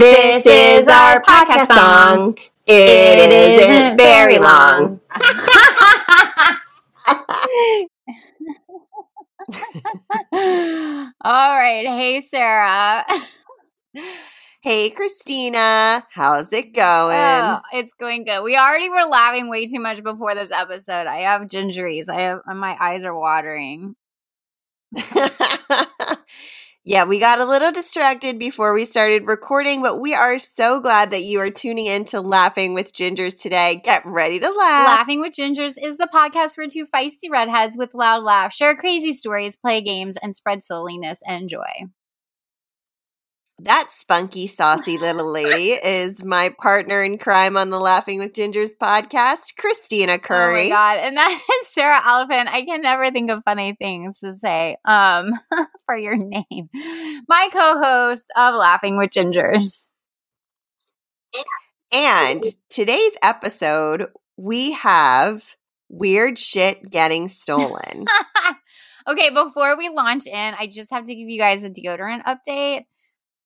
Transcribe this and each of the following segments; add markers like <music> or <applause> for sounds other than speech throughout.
This is our podcast song. It isn't very long. <laughs> All right. Hey, Sarah. Hey, Christina. How's it going? Oh, it's going good. We already were laughing way too much before this episode. I have gingeries. I have my eyes are watering. <laughs> yeah, we got a little distracted before we started recording, but we are so glad that you are tuning in to Laughing with Gingers today. Get ready to laugh. Laughing with Gingers is the podcast where two feisty redheads with loud laughs share crazy stories, play games, and spread silliness and joy. That spunky, saucy little <laughs> lady is my partner in crime on the Laughing with Gingers podcast, Christina Curry. Oh my god! And that <laughs> is Sarah Elephant. I can never think of funny things to say um, <laughs> for your name. My co-host of Laughing with Gingers. And today's episode, we have weird shit getting stolen. okay, before we launch in, I just have to give you guys a deodorant update.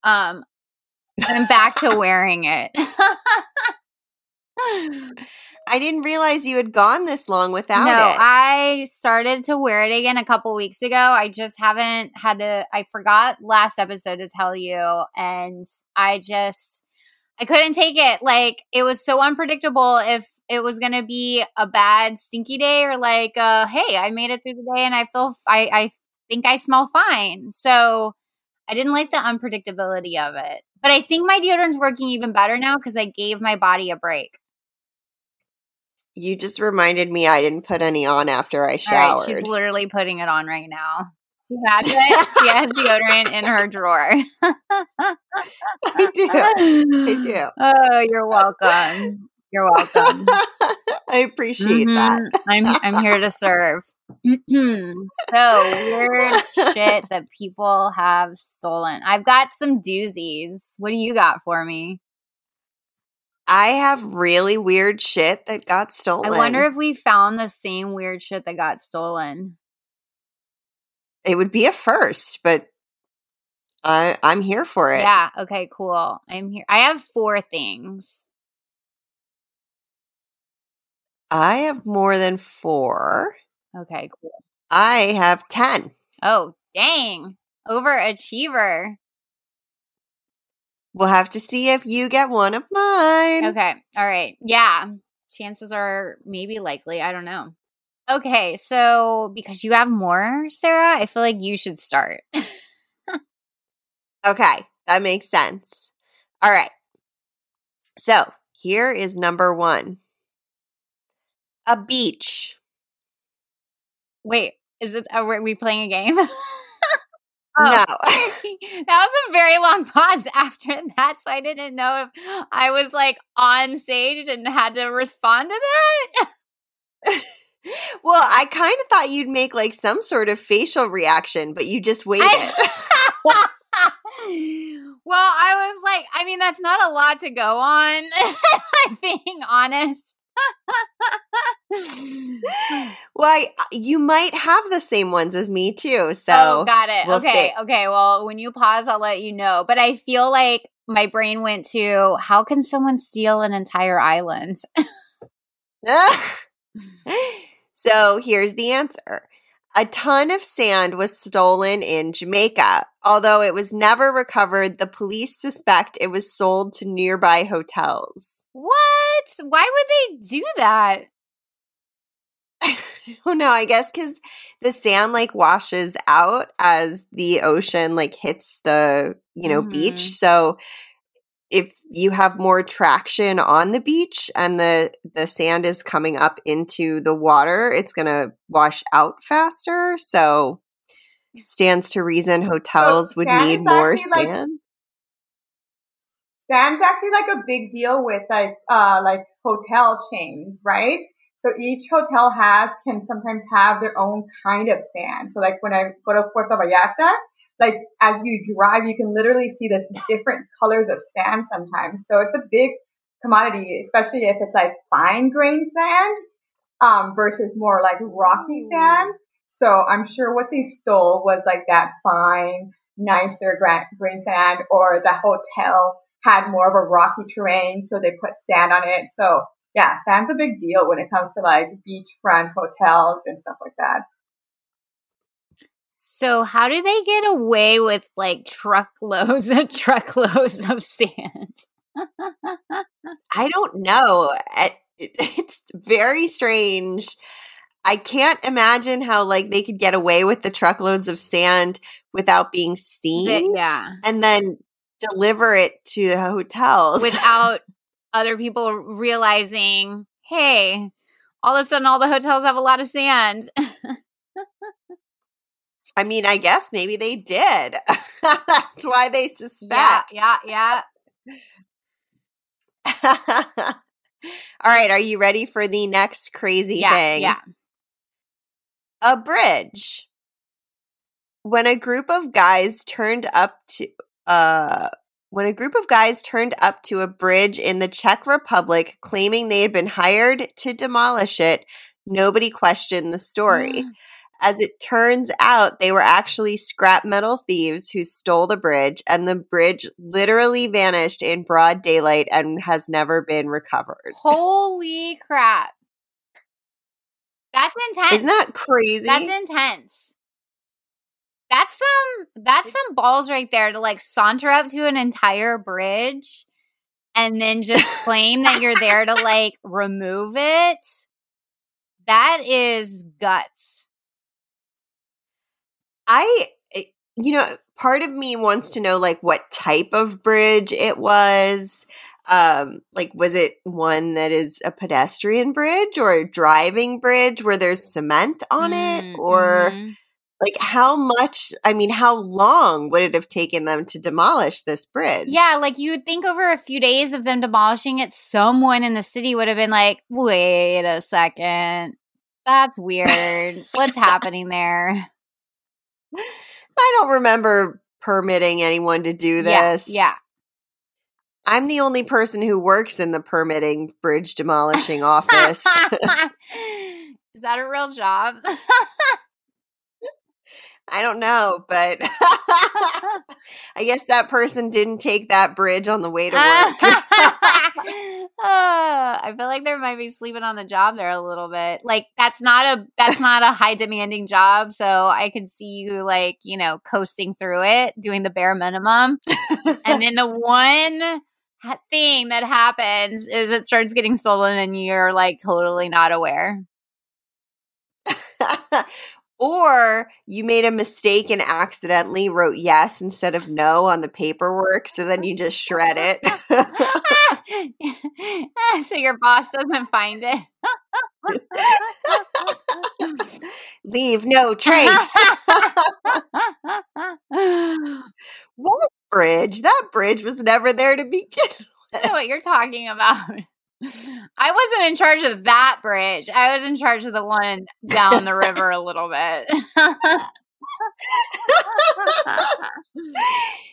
Um, I'm back to wearing it. <laughs> I didn't realize you had gone this long without no, it. I started to wear it again a couple weeks ago. I just haven't had to. I forgot last episode to tell you, and I just I couldn't take it. Like it was so unpredictable if it was going to be a bad stinky day or like, uh, hey, I made it through the day and I feel I I think I smell fine. So I didn't like the unpredictability of it. But I think my deodorant's working even better now because I gave my body a break. You just reminded me I didn't put any on after I showered. Right, she's literally putting it on right now. She has it. she has <laughs> deodorant in her drawer. I do. I do. <laughs> Oh, you're welcome. You're welcome. <laughs> I appreciate mm-hmm. that. I'm I'm here to serve. Mm-hmm. so weird shit that people have stolen. I've got some doozies. What do you got for me? I have really weird shit that got stolen. I wonder if we found the same weird shit that got stolen. It would be a first, but I I'm here for it. Yeah, okay, cool. I'm here. I have four things. I have more than 4. Okay, cool. I have 10. Oh, dang. Overachiever. We'll have to see if you get one of mine. Okay. All right. Yeah. Chances are maybe likely. I don't know. Okay. So, because you have more, Sarah, I feel like you should start. <laughs> okay. That makes sense. All right. So, here is number one a beach. Wait, is it? Oh, are we playing a game? <laughs> oh, no. <laughs> that was a very long <laughs> pause after that, so I didn't know if I was like on stage and had to respond to that. well, I kind of thought you'd make like some sort of facial reaction, but you just waited. I- well, I was like, I mean, that's not a lot to go on. I'm being honest. <laughs> well, uh, you might have the same ones as me too. Oh, so, oh, got it. We'll okay, see. okay. Well, when you pause, I'll let you know. But I feel like my brain went to how can someone steal an entire island? <laughs> so here's the answer. A ton of sand was stolen in Jamaica. Although it was never recovered, the police suspect it was sold to nearby hotels. What? Why would they do that? <laughs> oh no, I guess because the sand like washes out as the ocean like hits the, you know, mm-hmm. beach. So if you have more traction on the beach and the the sand is coming up into the water, it's going to wash out faster. So stands to reason hotels so would need more sand. Like, Sand's actually like a big deal with like uh like hotel chains, right? So each hotel has can sometimes have their own kind of sand. So like when I go to Puerto Vallarta, like as you drive, you can literally see the different colors of sand sometimes. So it's a big commodity, especially if it's like fine grain sand um, versus more like rocky sand. So I'm sure what they stole was like that fine nicer green sand, or the hotel had more of a rocky terrain, so they put sand on it. So yeah, sand's a big deal when it comes to like beachfront hotels and stuff like that. So how do they get away with like truckloads <laughs> and truckloads of sand? I don't know. <laughs> It's very strange. I can't imagine how like they could get away with the truckloads of sand without being seen. yeah. And then deliver it to the hotels <laughs> without other people realizing, hey, all of a sudden all the hotels have a lot of sand. <laughs> I mean, I guess maybe they did. <laughs> That's why they suspect. Yeah, yeah, yeah. all right, are you ready for the next crazy yeah, thing? Yeah. A bridge. When a group of guys turned up to uh when a group of guys turned up to a bridge in the Czech Republic claiming they had been hired to demolish it, nobody questioned the story. Mm. As it turns out, they were actually scrap metal thieves who stole the bridge, and the bridge literally vanished in broad daylight and has never been recovered. Holy crap. That's intense. Isn't that crazy? That's intense. That's some that's some balls right there to like saunter up to an entire bridge and then just claim that you're there to <laughs> like remove it. That is guts. I eh, you know, part of me wants to know like what type of bridge it was. Um like was it one that is a pedestrian bridge or a driving bridge where there's cement on mm, it or mm-hmm like how much i mean how long would it have taken them to demolish this bridge yeah like you would think over a few days of them demolishing it someone in the city would have been like wait a second that's weird what's happening there i don't remember permitting anyone to do this yeah, yeah. I'm the only person who works in the permitting bridge demolishing <laughs> office. <laughs> Is that a real job? <laughs> I don't know, but <laughs> I guess that person didn't take that bridge on the way to work. <laughs> <laughs> oh, I feel like there might be sleeping on the job there a little bit. Like that's not a that's not a high demanding job, so I could see you like, you know, coasting through it, doing the bare minimum. and then the one thing that happens is it starts getting stolen and you're like totally not aware or you made a mistake and accidentally wrote yes instead of no on the paperwork, so then you just shred it. <laughs> so your boss doesn't find it. <laughs> Leave no trace. <laughs> what bridge? That bridge was never there to begin with. I know what you're talking about. I wasn't in charge of that bridge. I was in charge of the one down the river a little bit.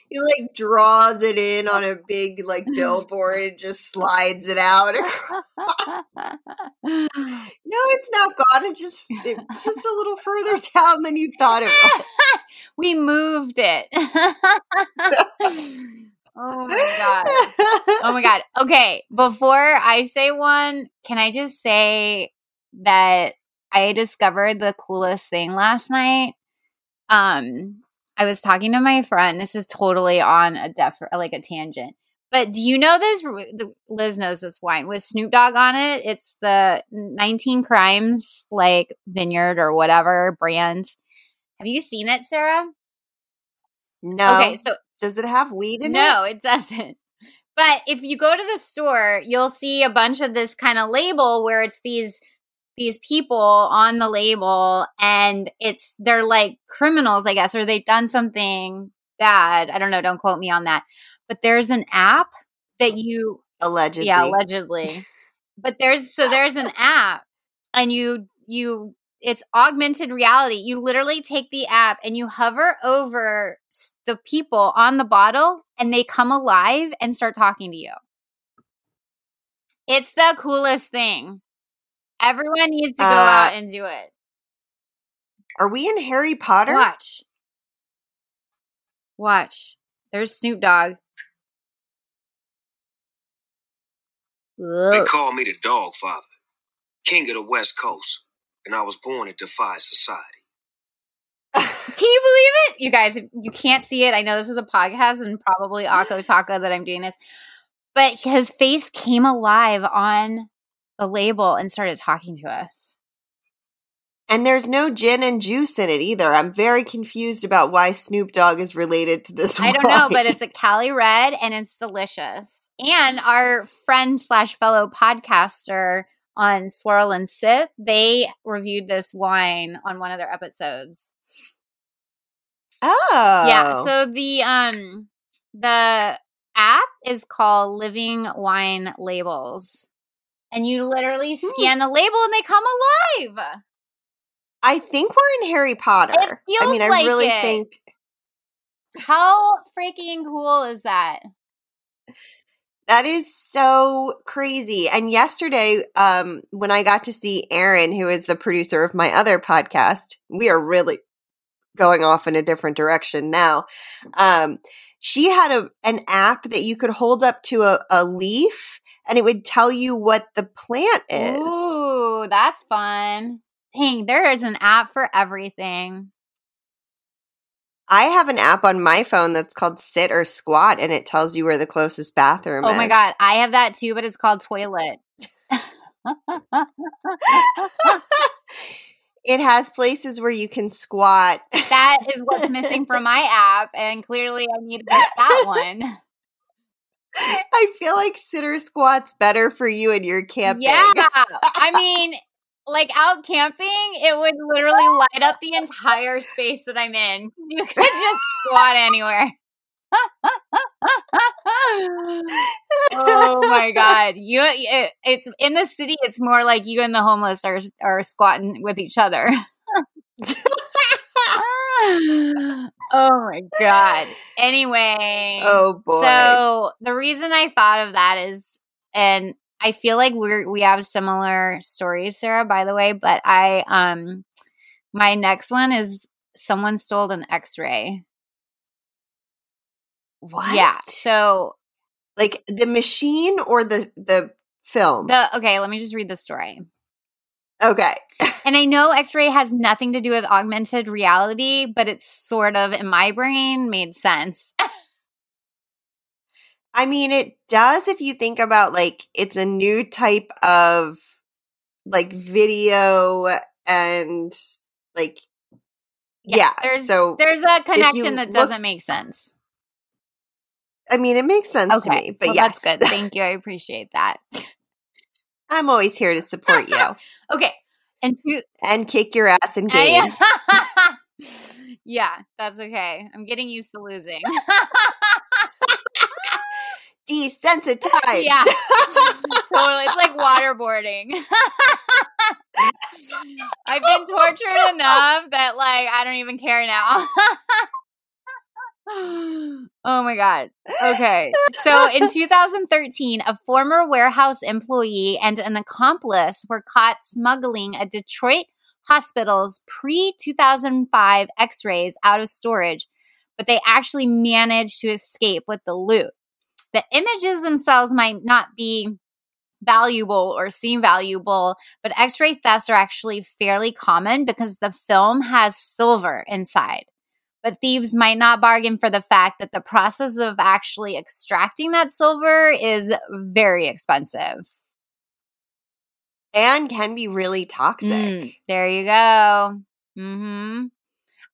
he like draws it in on a big like billboard and just slides it out no it's not gone it just it's just a little further down than you thought it was <laughs> we moved it <laughs> Oh my god. oh my god. <laughs> Okay, before I say one, can I just say that I discovered the coolest thing last night? Um I was talking to my friend. This is totally on a def like a tangent. But do you know this? Liz knows this wine with Snoop Dogg on it. It's the 19 Crimes like vineyard or whatever brand. Have you seen it, Sarah? No. Okay, so does it have weed in no, it? No, it doesn't. <laughs> But if you go to the store, you'll see a bunch of this kind of label where it's these these people on the label and it's they're like criminals, I guess, or they've done something bad. I don't know, don't quote me on that. But there's an app that you allegedly. Yeah, allegedly. but there's so there's an <laughs> app and you you it's augmented reality. You literally take the app and you hover over the people on the bottle and they come alive and start talking to you. It's the coolest thing. Everyone needs to go uh, out and do it. Are we in Harry Potter? Watch. Watch. There's Snoop Dogg. They call me the Dog Father, King of the West Coast, and I was born to defy society. <laughs> Can you believe it? You guys, you can't see it. I know this is a podcast and probably Akko Taka that I'm doing this, but his face came alive on the label and started talking to us. And there's no gin and juice in it either. I'm very confused about why Snoop Dogg is related to this. I don't know, but it's a Cali Red and it's delicious. And our friend slash fellow podcaster on Swirl and Sip, they reviewed this wine on one of their episodes. Oh. Yeah. So the um the app is called Living Wine Labels. And you literally Hmm. scan the label and they come alive. I think we're in Harry Potter. It feels I mean, I really it. think How freaking cool is that? That is so crazy. And yesterday, um, when I got to see Aaron, who is the producer of my other podcast, we are really going off in a different direction now. Um, she had a an app that you could hold up to a, a leaf and it would tell you what the plant is. Ooh, that's fun. Dang, there is an app for everything. I have an app on my phone that's called Sit or Squat, and it tells you where the closest bathroom is. Oh my god, I have that too, but it's called toilet. <laughs> it has places where you can squat. that is what's missing from <laughs> my app, and clearly I need to get that one. I feel like Sit or Squat's better for you and your camping. Yeah. I mean, like out camping, it would literally light up the entire space that I'm in. <laughs> You could just squat anywhere. oh my god. You it, it's in the city it's more like you and the homeless are are squatting with each other. <laughs> <laughs> oh my god. Anyway. oh boy. So the reason I thought of that is, and I feel like we're we have similar stories, Sarah. By the way, but I um, my next one is someone stole an X-ray. what? Yeah. So Like the machine or the the film? the okay, let me just read the story. okay. And I know X-ray has nothing to do with augmented reality, but it's sort of in my brain made sense. I mean, it does if you think about like it's a new type of like video and like yeah. there's so there's a connection that look- doesn't make sense. I mean, it makes sense to me. But well, yes, that's good. Thank you. I appreciate that. <laughs> I'm always here to support you <laughs> Okay. And two, and kick your ass in games. <laughs> yeah, that's okay. I'm getting used to losing. Desensitized. yeah. <laughs> totally. It's like waterboarding. <laughs> I've been oh tortured enough that like I don't even care now. <laughs> oh my god. Okay. So in 2013, a former warehouse employee and an accomplice were caught smuggling a Detroit hospital's pre 2005 x rays out of storage, but they actually managed to escape with the loot. The images themselves might not be valuable or seem valuable, but x ray thefts are actually fairly common because the film has silver inside. But thieves might not bargain for the fact that the process of actually extracting that silver is very expensive. And can be really toxic. Mm, there you go. hmm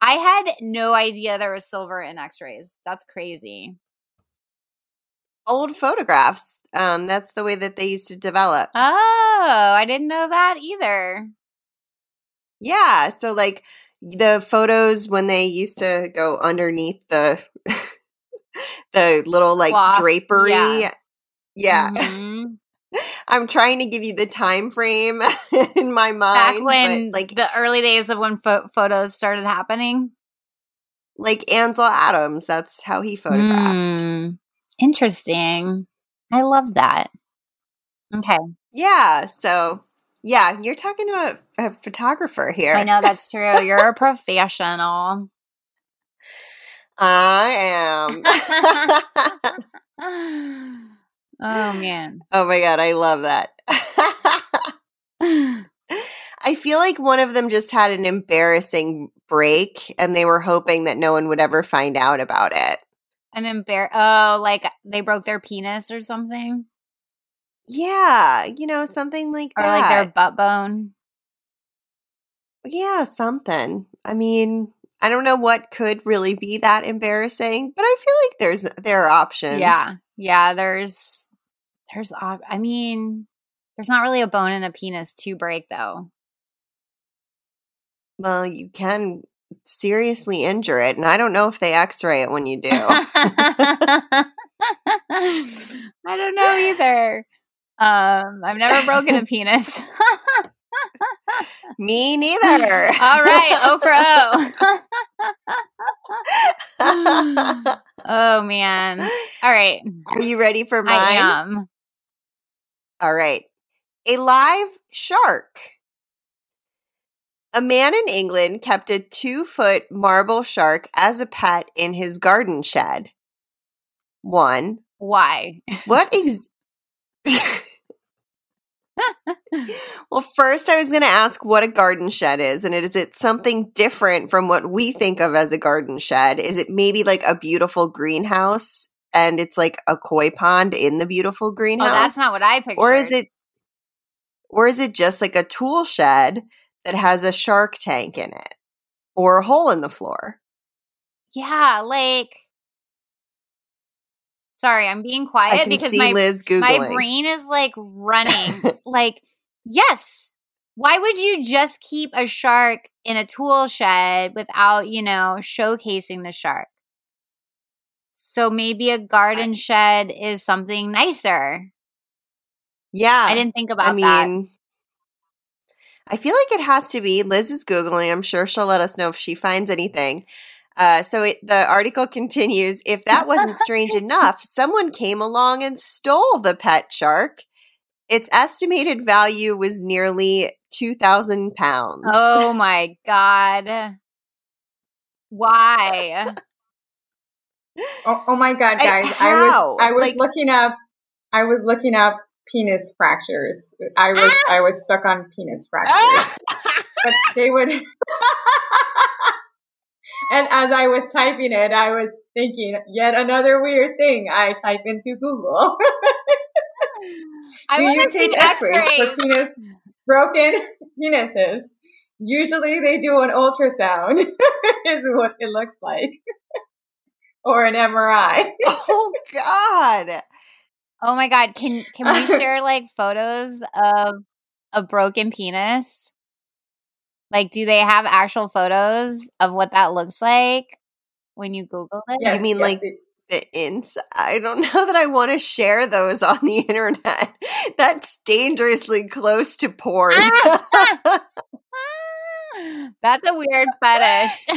I had no idea there was silver in x rays. That's crazy. Old photographs. Um, that's the way that they used to develop. Oh, I didn't know that either. Yeah. So like the photos when they used to go underneath the <laughs> the little like drapery. yeah. Yeah. Mhm. <laughs> I'm trying to give you the time frame <laughs> in my mind. Back but, when like the early days of when pho- photos started happening. like Ansel Adams, that's how he photographed. Mm, interesting. I love that. Okay. Yeah. So yeah, you're talking to a, a photographer here. I know that's <laughs> true. You're a professional. I am. <laughs> oh man. Oh my god, I love that. <laughs> I feel like one of them just had an embarrassing break and they were hoping that no one would ever find out about it. An embar oh, like they broke their penis or something? Yeah, you know, something like or that. like their butt bone. Yeah, something. I mean, I don't know what could really be that embarrassing, but I feel like there's there are options. Yeah. Yeah, there's there's I mean, there's not really a bone in a penis to break though. Well, you can seriously injure it, and I don't know if they x-ray it when you do. <laughs> I don't know either. Um, I've never broken a penis. <laughs> Me neither. All right, O for <laughs> O. oh man. All right. Are you ready for mine? I am. All right. A live shark. A man in England kept a two foot marble shark as a pet in his garden shed. One. Why? What <laughs> ex- well, first I was going to ask what a garden shed is, and is it something different from what we think of as a garden shed? Is it maybe like a beautiful greenhouse, and it's like a koi pond in the beautiful greenhouse? Oh, that's not what I pictured. Or is it, or is it just like a tool shed that has a shark tank in it, or a hole in the floor? Yeah, like Sorry, I'm being quiet because my Liz my brain is like running. <laughs> like, yes. Why would you just keep a shark in a tool shed without, you know, showcasing the shark? So maybe a garden shed is something nicer. Yeah. I didn't think about I mean, that. I feel like it has to be. Liz is Googling. I'm sure she'll let us know if she finds anything. Uh, so it, the article <laughs> continues if that wasn't strange enough, someone came along and stole the pet shark. Its estimated value was nearly 2,000 pounds. Oh <laughs> my God. Why? Oh, oh my God, guys. I, I was, I was like, looking up, I was looking up penis fractures. I was, ah! I was stuck on penis fractures. but they would. <laughs> and as I was typing it, I was thinking, yet another weird thing I type into Google. I Do you take X-rays for penis, broken penises? Usually they do an ultrasound, <laughs> is what it looks like, or an MRI. oh God! Oh my God! Can can we <laughs> share like photos of a broken penis? Like, do they have actual photos of what that looks like when you Google it? Yes, you mean yes, like the inside? I don't <laughs> know that I want to share those on the internet. <laughs> That's dangerously close to porn. Ah, ah. Ah, that's a weird fetish.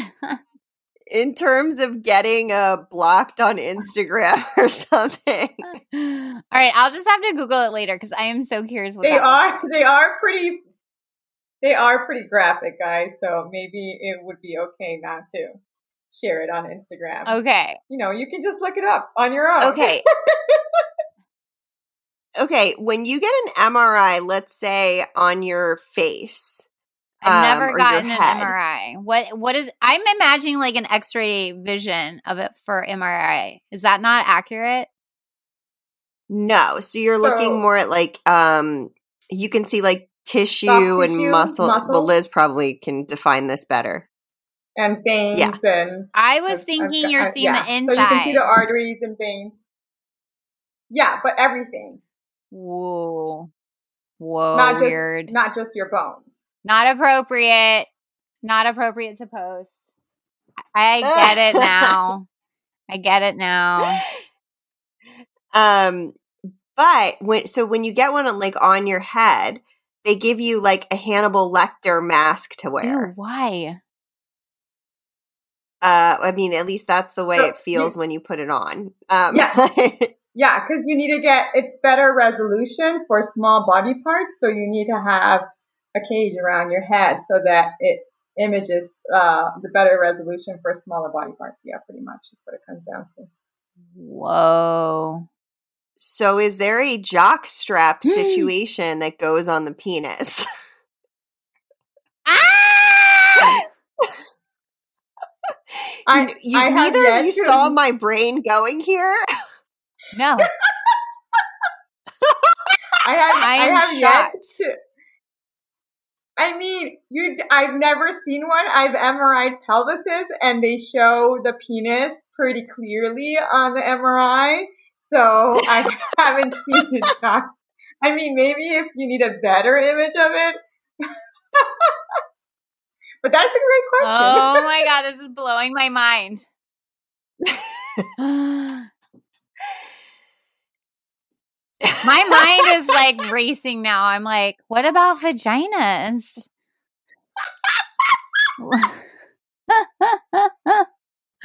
In terms of getting uh, blocked on Instagram <laughs> or something. <laughs> All right, I'll just have to Google it later because I am so curious. What they are. They are pretty they are pretty graphic, guys. So maybe it would be okay not to share it on Instagram. Okay. You know, you can just look it up on your own. Okay. <laughs> okay. When you get an MRI, let's say on your face. I've never um, gotten an MRI. What what is I'm imagining like an x-ray vision of it for MRI. Is that not accurate? No. So you're looking more at like um you can see like tissue, and muscle. muscle. Well, Liz probably can define this better. And veins yeah. and I was thinking I've, you're I've, seeing yeah. the inside. So you can see the arteries and veins. Yeah, but everything. Whoa. Whoa. Not just, weird. Not just your bones. Not appropriate. Not appropriate to post. I <laughs> get it now. I get it now. Um, but when so when you get one on like on your head, they give you like a Hannibal Lecter mask to wear. Ew, why? Uh, I mean, at least that's the way so, it feels when you put it on. Um, yeah, <laughs> yeah, because you need to get it's better resolution for small body parts, so you need to have a cage around your head so that it images, uh, the better resolution for smaller body parts. Yeah, pretty much is what it comes down to. Whoa. So is there a jock strap situation that goes on the penis? <laughs> ah! <laughs> I, you, I neither yet of you to- saw my brain going here. No. <laughs> I have I I, am have yet to. I mean, you. d- I've never seen one. I've MRI'd pelvises, and they show the penis pretty clearly on the MRI. So I <laughs> haven't seen the jocks. I mean, maybe if you need a better image of it. <laughs> but that's a great question. Oh my god, this is blowing my mind. <laughs> <gasps> my mind is like racing now. I'm like, what about vaginas?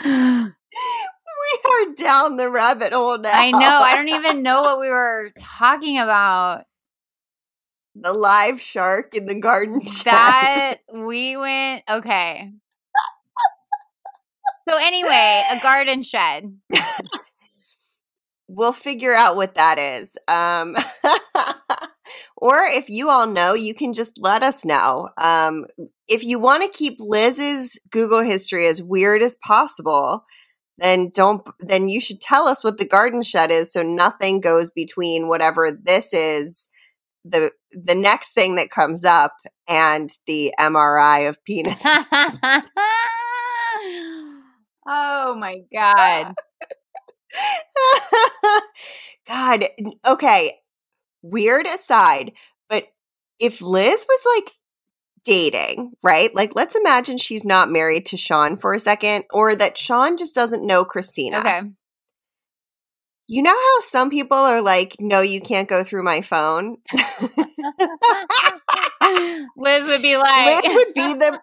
We are down the rabbit hole now. I know. I don't even know what we were talking about. the live shark in the garden <laughs> shed. That we went okay. So anyway, a garden shed. <laughs> we'll figure out what that is. Um, <laughs> or if you all know, you can just let us know. Um, if you want to keep Liz's Google history as weird as possible, then don't. Then you should tell us what the garden shed is, so nothing goes between whatever this is, the the next thing that comes up, and the MRI of penis. <laughs> oh my <laughs> god. <laughs> God, okay. Weird aside, but if Liz was like dating, right? Like, let's imagine she's not married to Sean for a second, or that Sean just doesn't know Christina. Okay. You know how some people are like, no, you can't go through my phone? <laughs> Liz would be <laughs> like Liz would be the.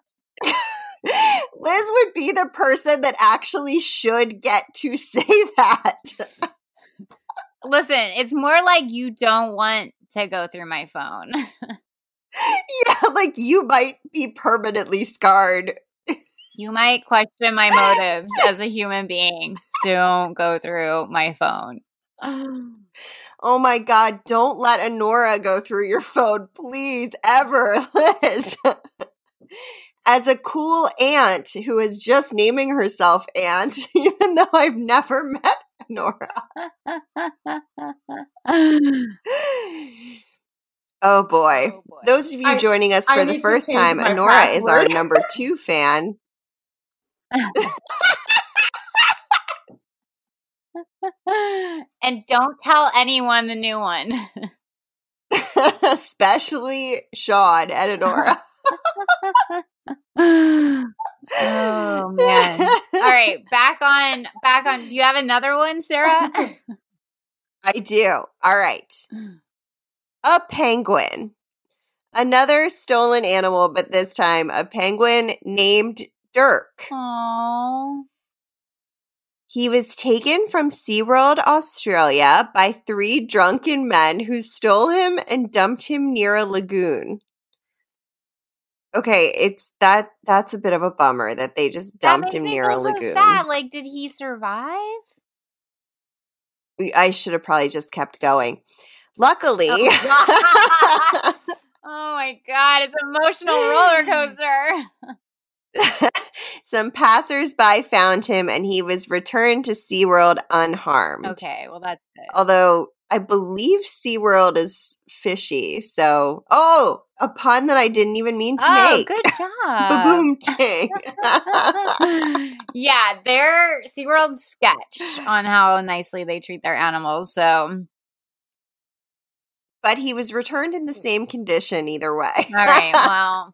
Liz would be the person that actually should get to <laughs> say that. Listen, it's more like you don't want to go through my phone. <laughs> yeah, like you might be permanently scarred You might question my motives as a human being. Don't go through my phone. <gasps> Oh my God, don't let Honora go through your phone, please, ever, <laughs> Liz. As a cool aunt who is just naming herself Aunt, <laughs> even though I've never <laughs> met Nora. <laughs> Oh boy. Oh, boy. Those of you I- joining us I for the first time, my Honora is our number two fan. and don't tell anyone the new one. Especially Sean and Honora. <laughs> oh man. All right, back on back on. Do you have another one, Sarah? <laughs> I do. All right. A penguin. Another stolen animal, but this time a penguin named Dirk. Oh. He was taken from SeaWorld, Australia by three drunken men who stole him and dumped him near a lagoon. Okay, it's that that's a bit of a bummer that they just dumped him near a feel so sad. Like, did he survive? We- I should have probably just kept going. Luckily, Oh, <laughs> <laughs> Oh my god, it's an emotional roller coaster. <laughs> some passersby found him and he was returned to SeaWorld unharmed. Okay, well that's good. Although I believe SeaWorld is fishy. So, oh, a pun that I didn't even mean to Oh, make. good <laughs> job. Boom ching. <laughs> yeah, their SeaWorld sketch on how nicely they treat their animals. So, but he was returned in the same condition either way. all right, <laughs> well,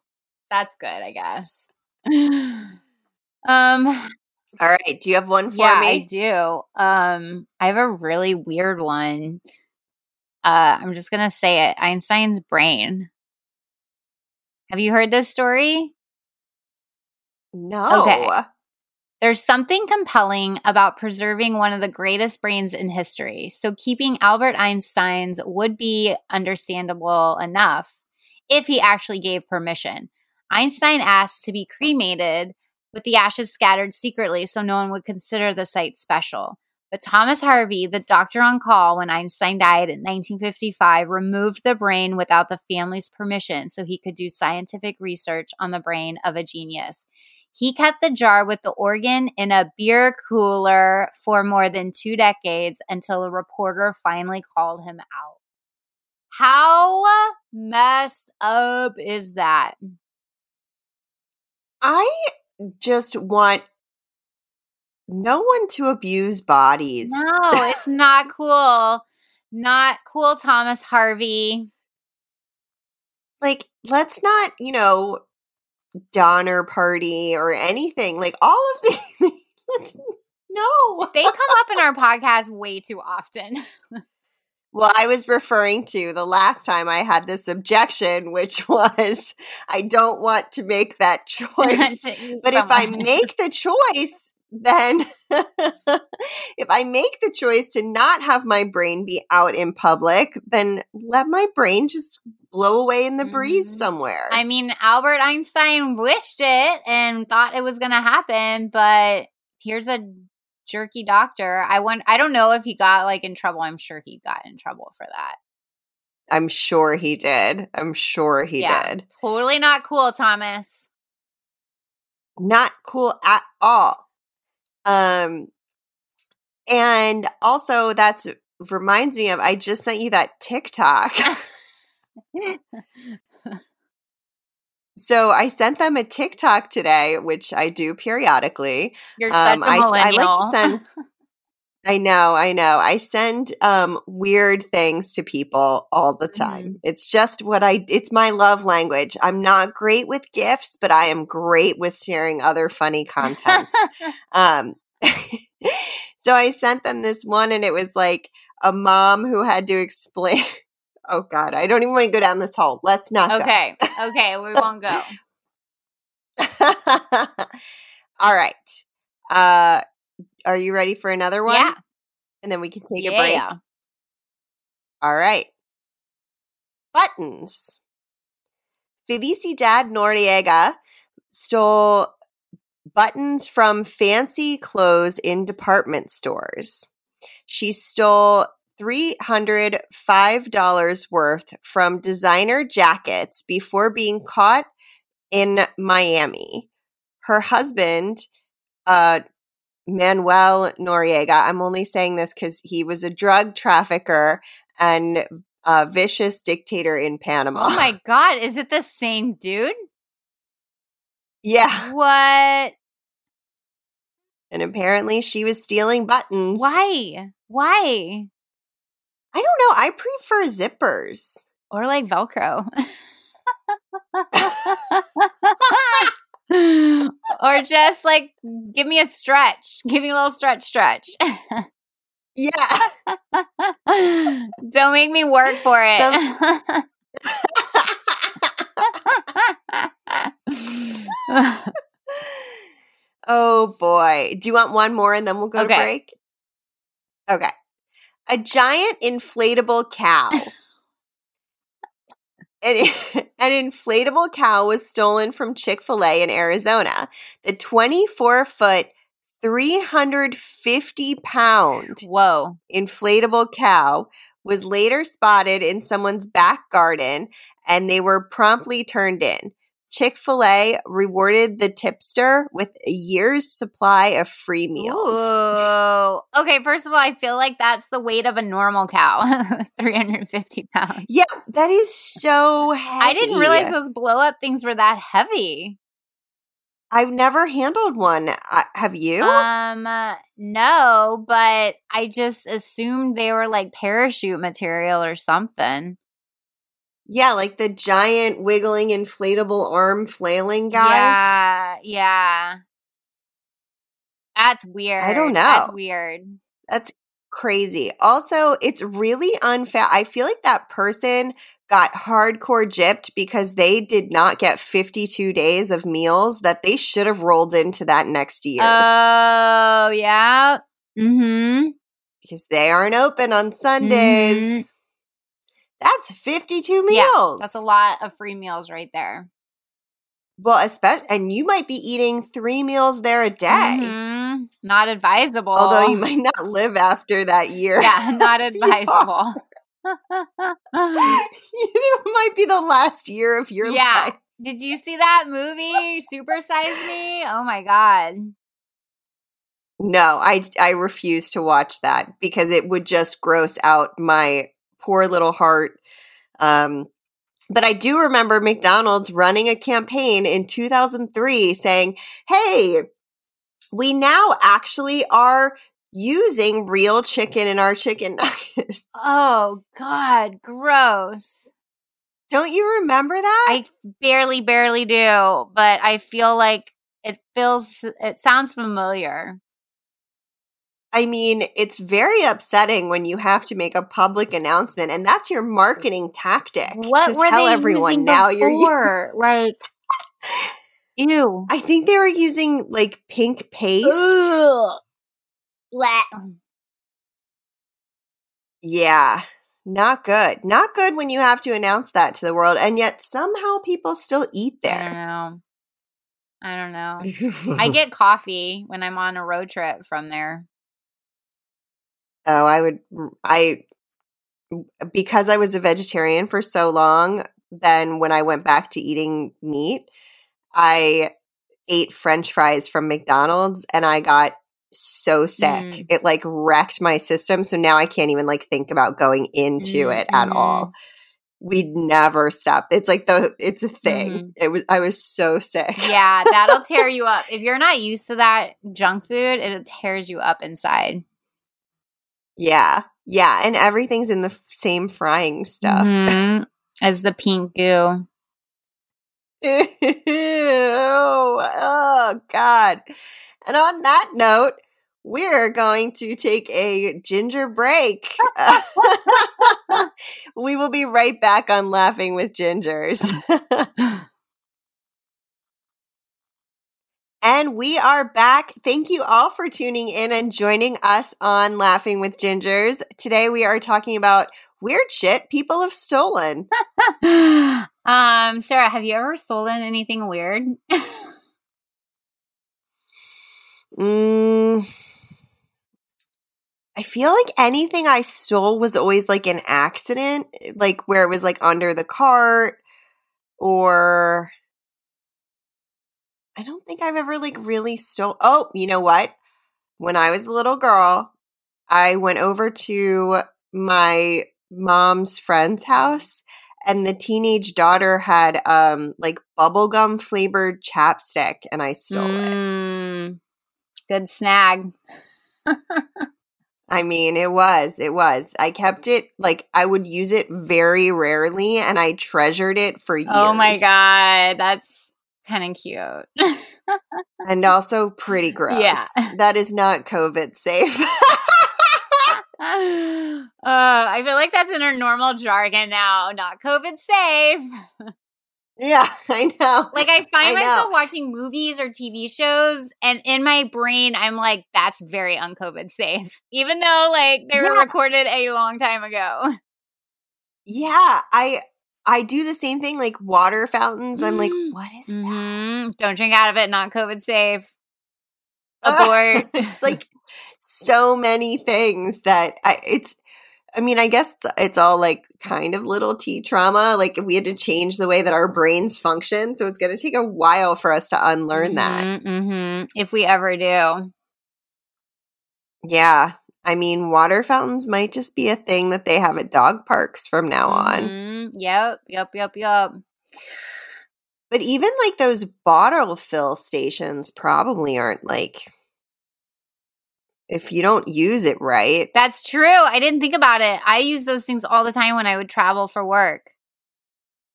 that's good, I guess. <sighs> Um, All right. Do you have one for me? yeah, I do. Um, I have a really weird one. Uh, I'm just gonna say it. Einstein's brain. Have you heard this story? No. Okay. There's something compelling about preserving one of the greatest brains in history. So keeping Albert Einstein's would be understandable enough if he actually gave permission. Einstein asked to be oh. cremated with the ashes scattered secretly so no one would consider the site special. But Thomas Harvey, the doctor on call when Einstein died in 1955, removed the brain without the family's permission so he could do scientific research on the brain of a genius. He kept the jar with the organ in a beer cooler for more than two decades until a reporter finally called him out. How messed up is that? I just want no one to abuse bodies. No, it's not cool. Not cool, Thomas Harvey. Like, let's not, you know, Donner Party or anything. Like, all of these. <laughs> let's, no. They come up in our <laughs> podcast way too often. <laughs> Well, I was referring to the last time I had this objection, which was I don't want to make that choice. but if I make the choice, then <laughs> if I make the choice to not have my brain be out in public, then let my brain just blow away in the breeze mm-hmm. somewhere. I mean, Albert Einstein wished it and thought it was going to happen, but here's a jerky doctor. I want I don't know if he got like in trouble. I'm sure he got in trouble for that. I'm sure he did. I'm sure he yeah, did. Totally not cool, Thomas. Not cool at all. Um, and also that's reminds me of I just sent you that TikTok. <laughs> so I sent them a TikTok today, which I do periodically. You're um, such a millennial. I, I like to send. <laughs> I know, I know. I send um, weird things to people all the time. Mm. It's just what I it's my love language. I'm not great with gifts, but I am great with sharing other funny content. <laughs> um <laughs> so I sent them this one and it was like a mom who had to explain <laughs> Oh god, I don't even want to go down this hole. Let's not Okay. okay, we won't go. all right. Uh are you ready for another one? Yeah. And then we can take yeah. a break. All right. Buttons. Felicidad Noriega stole buttons from fancy clothes in department stores. She stole $305 worth from designer jackets before being caught in Miami. Her husband, uh, Manuel Noriega. I'm only saying this because he was a drug trafficker and a vicious dictator in Panama. Oh my God. Is it the same dude? Yeah. What? And apparently she was stealing buttons. Why? Why? I don't know. I prefer zippers. Or like Velcro. <laughs> <laughs> <laughs> or just like give me a stretch. <laughs> Give me a little stretch stretch. yeah. <laughs> Don't make me work for it. Some- <laughs> oh boy. Do you want one more and then we'll go okay. to break? Okay. A giant inflatable cow an, <laughs> an inflatable cow was stolen from Chick fil A in Arizona. The 24 foot, 350 pound Whoa. inflatable cow was later spotted in someone's back garden and they were promptly turned in. Chick fil A rewarded the tipster with a year's supply of free meals. Ooh. Okay, first of all, I feel like that's the weight of a normal cow <laughs> 350 pounds. Yeah, that is so heavy. I didn't realize those blow up things were that heavy. I've never handled one. Uh, have you? Um, uh, no, but I just assumed they were like parachute material or something. Yeah, like the giant wiggling inflatable arm flailing guys. Yeah, yeah. That's weird. I don't know. That's weird. That's crazy. Also, it's really unfair. I feel like that person got hardcore gypped because they did not get 52 days of meals that they should have rolled into that next year. Oh, yeah. Mm-hmm. Because they aren't open on Sundays. Mm-hmm. That's 52 meals. Yeah, that's a lot of free meals right there. Well, especially, and you might be eating three meals there a day. Mhm. Not advisable. Although you might not live after that year. yeah, <laughs> not advisable. <laughs> <laughs> it might be the last year of your Yeah. life. Did you see that movie, Super Size Me? Oh my god. No, I I refuse to watch that because it would just gross out my poor little heart. Um, but I do remember McDonald's running a campaign in 2003 saying, "Hey, we now actually are using real chicken in our chicken <laughs> nuggets." Oh god, gross. Don't you remember that? I barely barely do, but I feel like it feels it sounds familiar. I mean, it's very upsetting when you have to make a public announcement, and that's your marketing tactic What to were tell everyone now you're. <laughs> like ew. I think they were using like pink paste. Ugh. Blech. Um. Yeah, not good. Not good when you have to announce that to the world, and yet somehow people still eat there. I don't know. I don't know. I <laughs> get coffee when I'm on a road trip from there. Oh, I would. I because I was a vegetarian for so long. Then when I went back to eating meat, I ate French fries from McDonald's, and I got so sick. Mm. It like wrecked my system. So now I can't even like think about going into Mm, it at mhm. all. We'd never stop. It's like the it's a thing. Mhm. It was I was so sick. Yeah, that'll tear you up. <laughs> If you're not used to that junk food, it tears you up inside. Yeah. Yeah. And everything's in the f- same frying stuff. Mhm. As the pink goo. <laughs> Oh God. And on that note, we're going to take a ginger break. <laughs> <laughs> we will be right back on Laughing with Gingers. And we are back. Thank you all for tuning in and joining us on Laughing with Gingers. Today we are talking about weird shit people have stolen. <laughs> um, Sarah, have you ever stolen anything weird? Mm, I feel like anything I stole was always like an accident, like where it was like under the cart or I don't think I've ever like really stole. Oh, you know what? When I was a little girl, I went over to my mom's friend's house and the teenage daughter had um like bubblegum flavored chapstick and I stole it. Mm, good snag. <laughs> I mean, it was, it was. I kept it like I would use it very rarely and I treasured it for years. Oh my god, that's kind of cute. And also pretty <laughs> gross. Yeah. That is not COVID safe. <laughs> uh, I feel like that's in our normal jargon now. Not COVID safe. yeah, I know. Like I find I myself know. watching movies or TV shows, and in my brain, I'm like, "That's very un-COVID safe," <laughs> even though like they were Yeah. recorded a long time ago. Yeah, I I do the same thing like water fountains. I'm like, Mm. what is that? Mhm. Don't drink out of it. Not COVID safe. <laughs> Abort. it's like <laughs> so many things that I it's I mean, I guess it's, it's all like kind of little T trauma. Like we had to change the way that our brains function, so it's going to take a while for us to unlearn that. hmm If we ever do. Yeah. I mean, water fountains might just be a thing that they have at dog parks from now on. Mhm. Yep. Yep. Yep. Yep. But even like those bottle fill stations probably aren't like if you don't use it right. That's true. I didn't think about it. I use those things all the time when I would travel for work.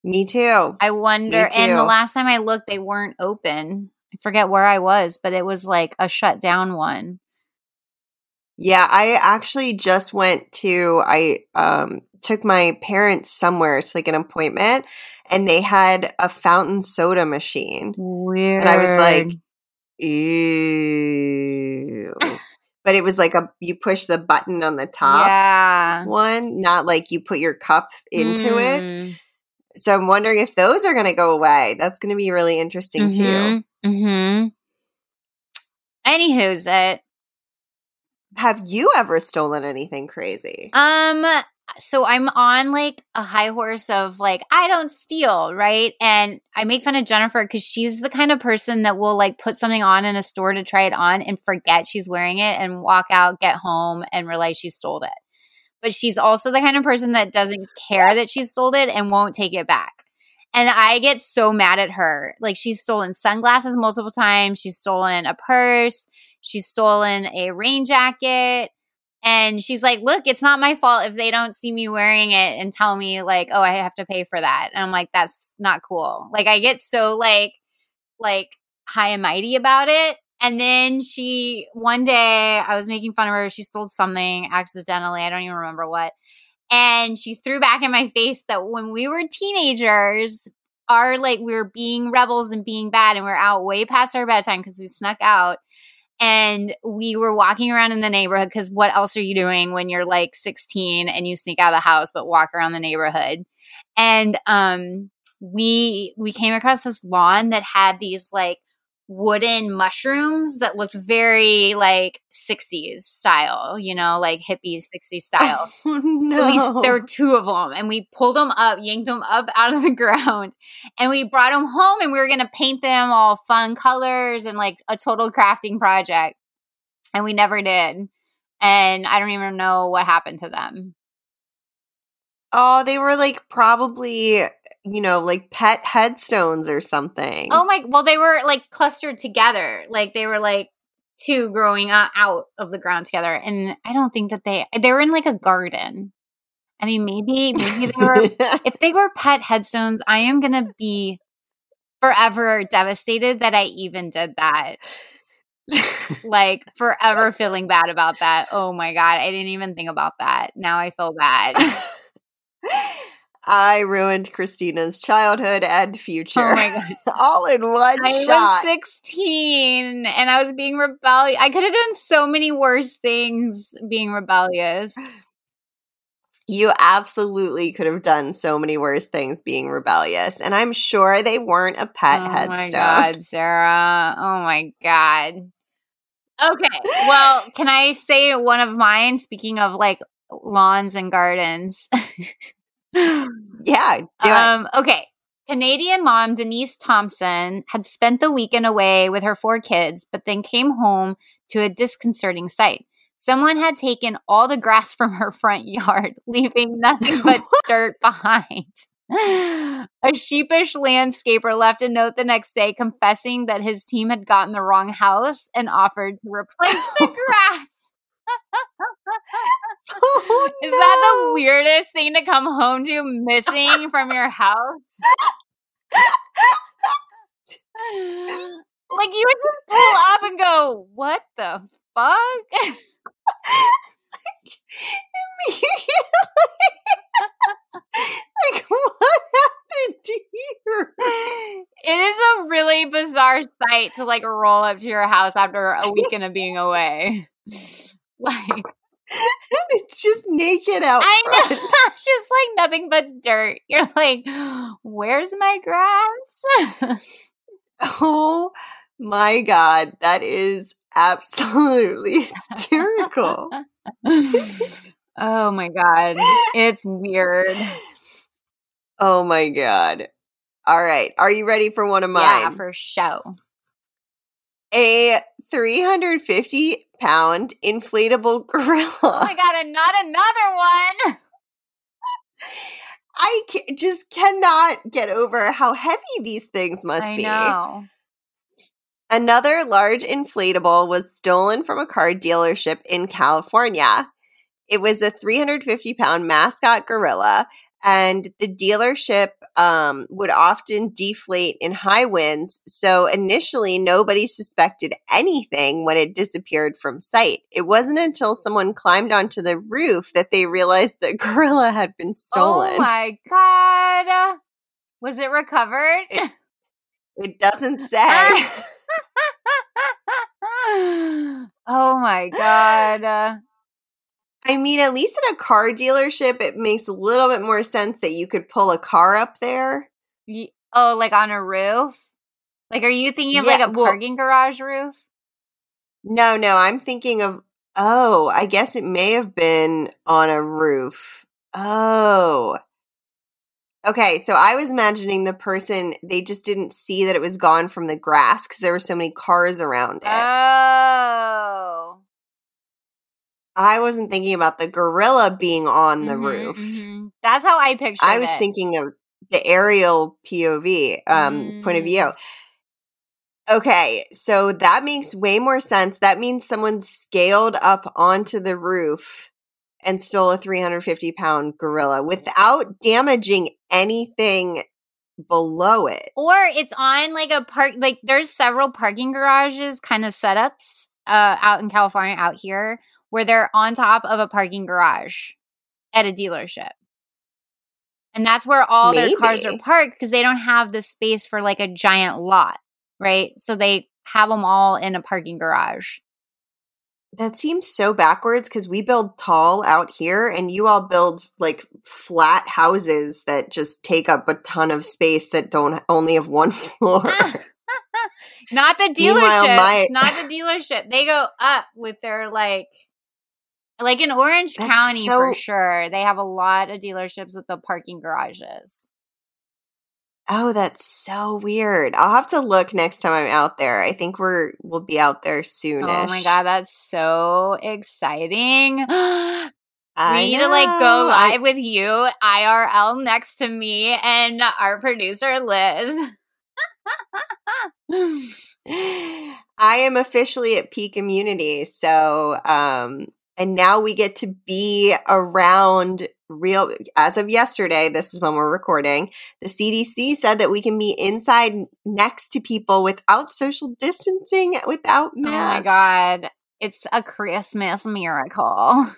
Me too. I wonder. And the last time I looked, they weren't open. I forget where I was, but it was like a shut down one. Yeah, I actually just went to I um took my parents somewhere to like an appointment and they had a fountain soda machine. Weird. And I was like, ew. but it was like a you push the button on the top yeah. one, not like you put your cup into it. Mm. So I'm wondering if those are going to go away. That's going to be really interesting mm-hmm. too. Mm-hmm. Anywho's it. Have you ever stolen anything crazy? Um, so I'm on like a high horse of like I don't steal, right? And I make fun of Jennifer because she's the kind of person that will like put something on in a store to try it on and forget she's wearing it and walk out, get home, and realize she stole it. But she's also the kind of person that doesn't care that she stole it and won't take it back. And I get so mad at her. Like she's stolen sunglasses multiple times. She's stolen a purse. She's stolen a rain jacket. And she's like, look, it's not my fault if they don't see me wearing it and tell me, like, oh, I have to pay for that. And I'm like, that's not cool. Like, I get so, like, like high and mighty about it. And then she, one day, I was making fun of her. She stole something accidentally. I don't even remember what. And she threw back in my face that when we were teenagers, our like we were being rebels and being bad, and we are out way past our bedtime because we snuck out and we were walking around in the neighborhood because what else are you doing when you're like 16 and you sneak out of the house but walk around the neighborhood? And um we we came across this lawn that had these like wooden mushrooms that looked very like 60s style, you know, like hippie 60s <laughs> style. Oh, no. So we, there were two of them and we pulled them up, yanked them up out of the <laughs> ground and we brought them home and we were going to paint them all fun colors and like a total crafting project. And we never did. And I don't even know what happened to them. Oh, they were like probably, you know, like pet headstones or something. Oh my, well, they were like clustered together. Like they were like two growing out of the ground together. And I don't think that they, they were in like a garden. I mean, maybe, maybe they were, <laughs> if they were pet headstones, I am going to be forever devastated that I even did that. like forever feeling bad about that. Oh my God. I didn't even think about that. Now I feel bad. <laughs> <laughs> I ruined Christina's childhood and future. Oh my god! <laughs> All in one I shot. was sixteen, and I was being rebellious. I could have done so many worse things being rebellious. You absolutely could have done so many worse things being rebellious, and I'm sure they weren't a pet oh headstone. Oh my god, Sarah! Oh my god. Okay, <laughs> well, can I say one of mine? Speaking of like lawns and gardens. <laughs> <gasps> yeah, um, Okay. Canadian mom Denise Thompson had spent the weekend away with her four kids, but then came home to a disconcerting sight. Someone had taken all the grass <laughs> from her front yard, <laughs> leaving nothing but <laughs> dirt behind. A sheepish landscaper left a note the next day confessing that his team had gotten the wrong house and offered to replace the grass oh, Is no. that the weirdest thing to come home to missing from your house? like you would just pull up and go, "What the fuck?" <laughs> like what happened here? It is a really bizarre sight to like roll up to your house after a weekend of being away. <laughs> Like <laughs> it's just naked out. I know. <laughs> it's just like nothing but dirt. You're like, where's my grass? <laughs> oh my god, that is absolutely hysterical. oh my god. It's weird. Oh my god. All right. Are you ready for one of mine? Yeah, for show. A 350 pound inflatable <laughs> gorilla. Oh my god, and not another one. I just cannot get over how heavy these things must I be. Know. Another large inflatable was stolen from a car dealership in California. It was a 350 pound mascot gorilla and the dealership um, would often deflate in high winds. So initially, nobody suspected anything when it disappeared from sight. It wasn't until someone climbed onto the roof that they realized the <laughs> gorilla had been stolen. Oh my god! Was it recovered? It, it doesn't say. <laughs> oh my god. I mean, at least at a car dealership, it makes a little bit more sense that you could pull a car up there. oh, like on a roof? Like, are you thinking of yeah, like a well, parking garage roof? No, no, I'm thinking of, oh, I guess it may have been on a roof. Oh. Okay, so I was imagining the person, they just didn't see that it was gone from the grass because there were so many cars around it. Oh. I wasn't thinking about the gorilla being on the mm-hmm, roof. Mm-hmm. That's how I pictured it. I was it. thinking of the aerial POV um, mm. point of view. Mm. Okay, so that makes way more sense. That means someone scaled up onto the roof and stole a 350 pound gorilla without damaging anything below it. Or it's on like a park, like there's several parking garages kind of setups uh, out in California, out here, where they're on top of a parking garage at a dealership. And that's where all Maybe. their cars are parked because they don't have the space for like a giant lot, right? So they have them all in a parking garage. That seems so backwards because we build tall out here and you all build like flat houses that just take up a ton of space that don't only have one floor. <laughs> not the dealership. My- not the dealership. They go up with their like like in Orange That's County so- for sure. They have a lot of dealerships with the parking garages. Oh, that's so weird. I'll have to look next time I'm out there. I think we're we'll be out there soon. Oh my god, that's so exciting. <gasps> we need to like go live I- with you IRL next to me and our producer Liz. <laughs> I am officially at peak immunity, so um and now we get to be around real as of yesterday this is when we're recording the cdc said that we can be inside next to people without social distancing without masks. oh my god. It's a christmas miracle. <laughs>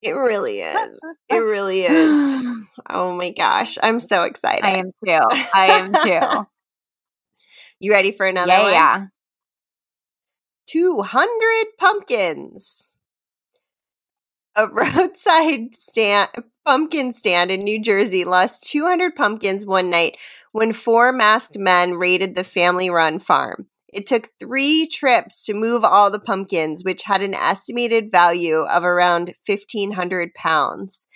It really is. It really is. <sighs> Oh my gosh. I'm so excited. i am too. I am too. <laughs> You ready for another yeah, one? yeah. 200 pumpkins a roadside stand pumpkin stand in New Jersey lost 200 pumpkins one night when four masked men raided the family run farm. It took three trips to move all the pumpkins, which had an estimated value of around 1,500 pounds.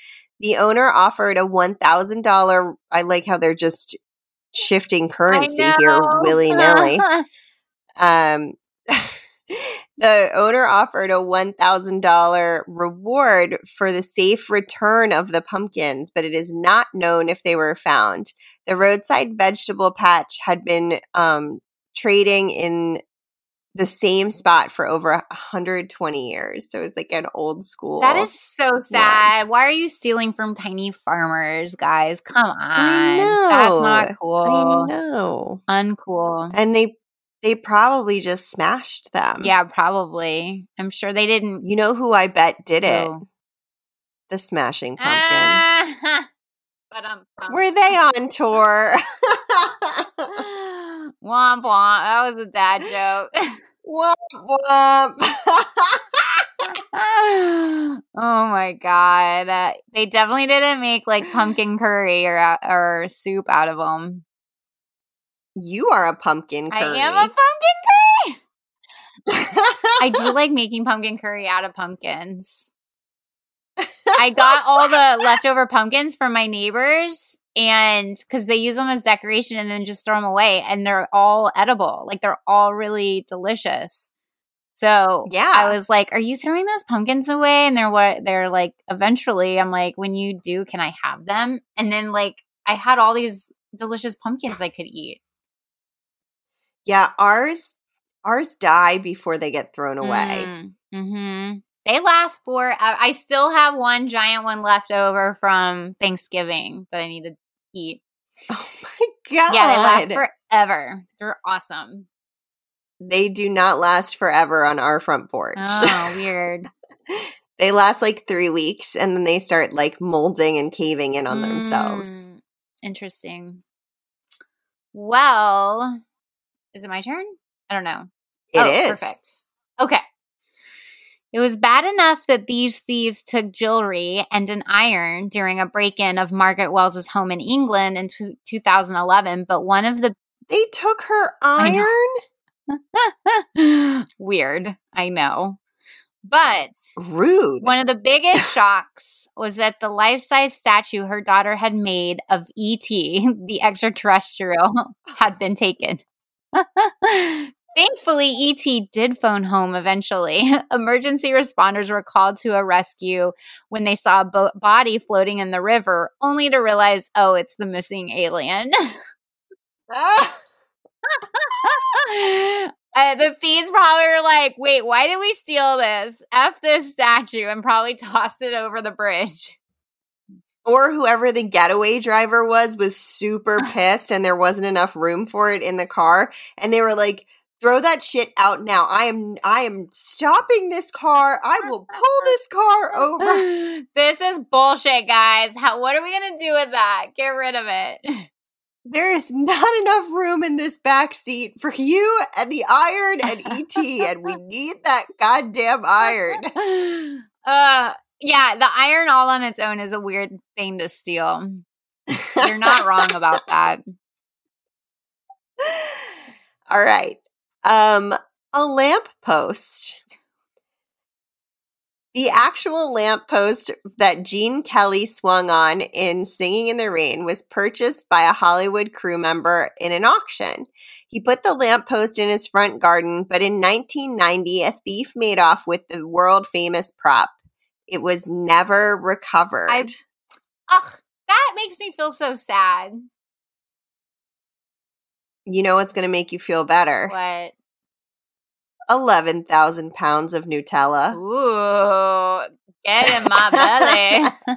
The owner offered a $1,000. I like how they're just shifting currency here willy nilly. <laughs> um, <laughs> the owner offered a $1,000 reward for the safe return of the pumpkins, but it is not known if they were found. The roadside vegetable patch had been um, trading in the same spot for over 120 years. So it was like an old school. That is so sad. One. Why are you stealing from tiny farmers, guys? Come on. That's not cool. I know. Uncool. And they they probably just smashed them. Yeah, probably. I'm sure they didn't. You know who I bet did it? The Smashing Pumpkins. Ah, <laughs> but um, were they on tour? <laughs> <laughs> womp womp. That was a dad joke. womp womp. oh my god! Uh, they definitely didn't make like pumpkin curry or or soup out of them. You are a pumpkin curry. I am a pumpkin curry. I do <laughs> like making pumpkin curry out of pumpkins. I <laughs> got all the leftover pumpkins from my neighbors and because they use them as decoration and then just throw them away and they're all edible. Like they're all really delicious. So yeah, I was like, "Are you throwing those pumpkins away?" And they're what they're like. Eventually, I'm like, "When you do, can I have them?" And then like I had all these delicious pumpkins I could eat. Yeah, ours ours die before they get thrown away. Mm, mm-hmm. They last for. I still have one giant one left over from Thanksgiving that I need to eat. Oh <laughs> my god! Yeah, they last forever. They're awesome. They do not last forever on our front porch. Oh, weird. <laughs> they last like three weeks, and then they start like molding and caving in on mm, themselves. Interesting. Well, is it my turn? I don't know. It oh, is Perfect. Okay. It was bad enough that these thieves took jewelry and an iron during a break in of Margaret Wells's home in England in t- 2011, but one of the. They took her iron? <laughs> Weird, I know. But rude. One of the biggest shocks was that the life size statue her daughter had made of E.T., <laughs> the extraterrestrial, had been taken. Thankfully, ET did phone home eventually. <laughs> Emergency responders were called to a rescue when they saw a bo- body floating in the river, only to realize, oh, it's the missing alien. <laughs> <laughs> ah! Uh, the thieves probably were like, wait, why did we steal this? F this statue and probably tossed it over the bridge. Or whoever the getaway driver was was super pissed and there wasn't enough room for it in the car. And they were like, throw that shit out now. I am I am stopping this car. I will pull this car over. <laughs> this is bullshit, guys. How what are we gonna do with that? Get rid of it. <laughs> there is not enough room in this back seat for you and the iron and ET, and we <laughs> need that goddamn iron. Uh, yeah, the iron all on its own is a weird thing to steal. You're not wrong about that. <laughs> All right. Um, a lamp post the actual lamppost that Gene Kelly swung on in Singing in the Rain was purchased by a Hollywood crew member in an auction. He put the lamppost in his front garden, but in 1990, a thief made off with the world famous prop. It was never recovered. I, ugh, that makes me feel so sad. You know what's going to make you feel better? What? 11,000 pounds of Nutella. Ooh, get in my belly.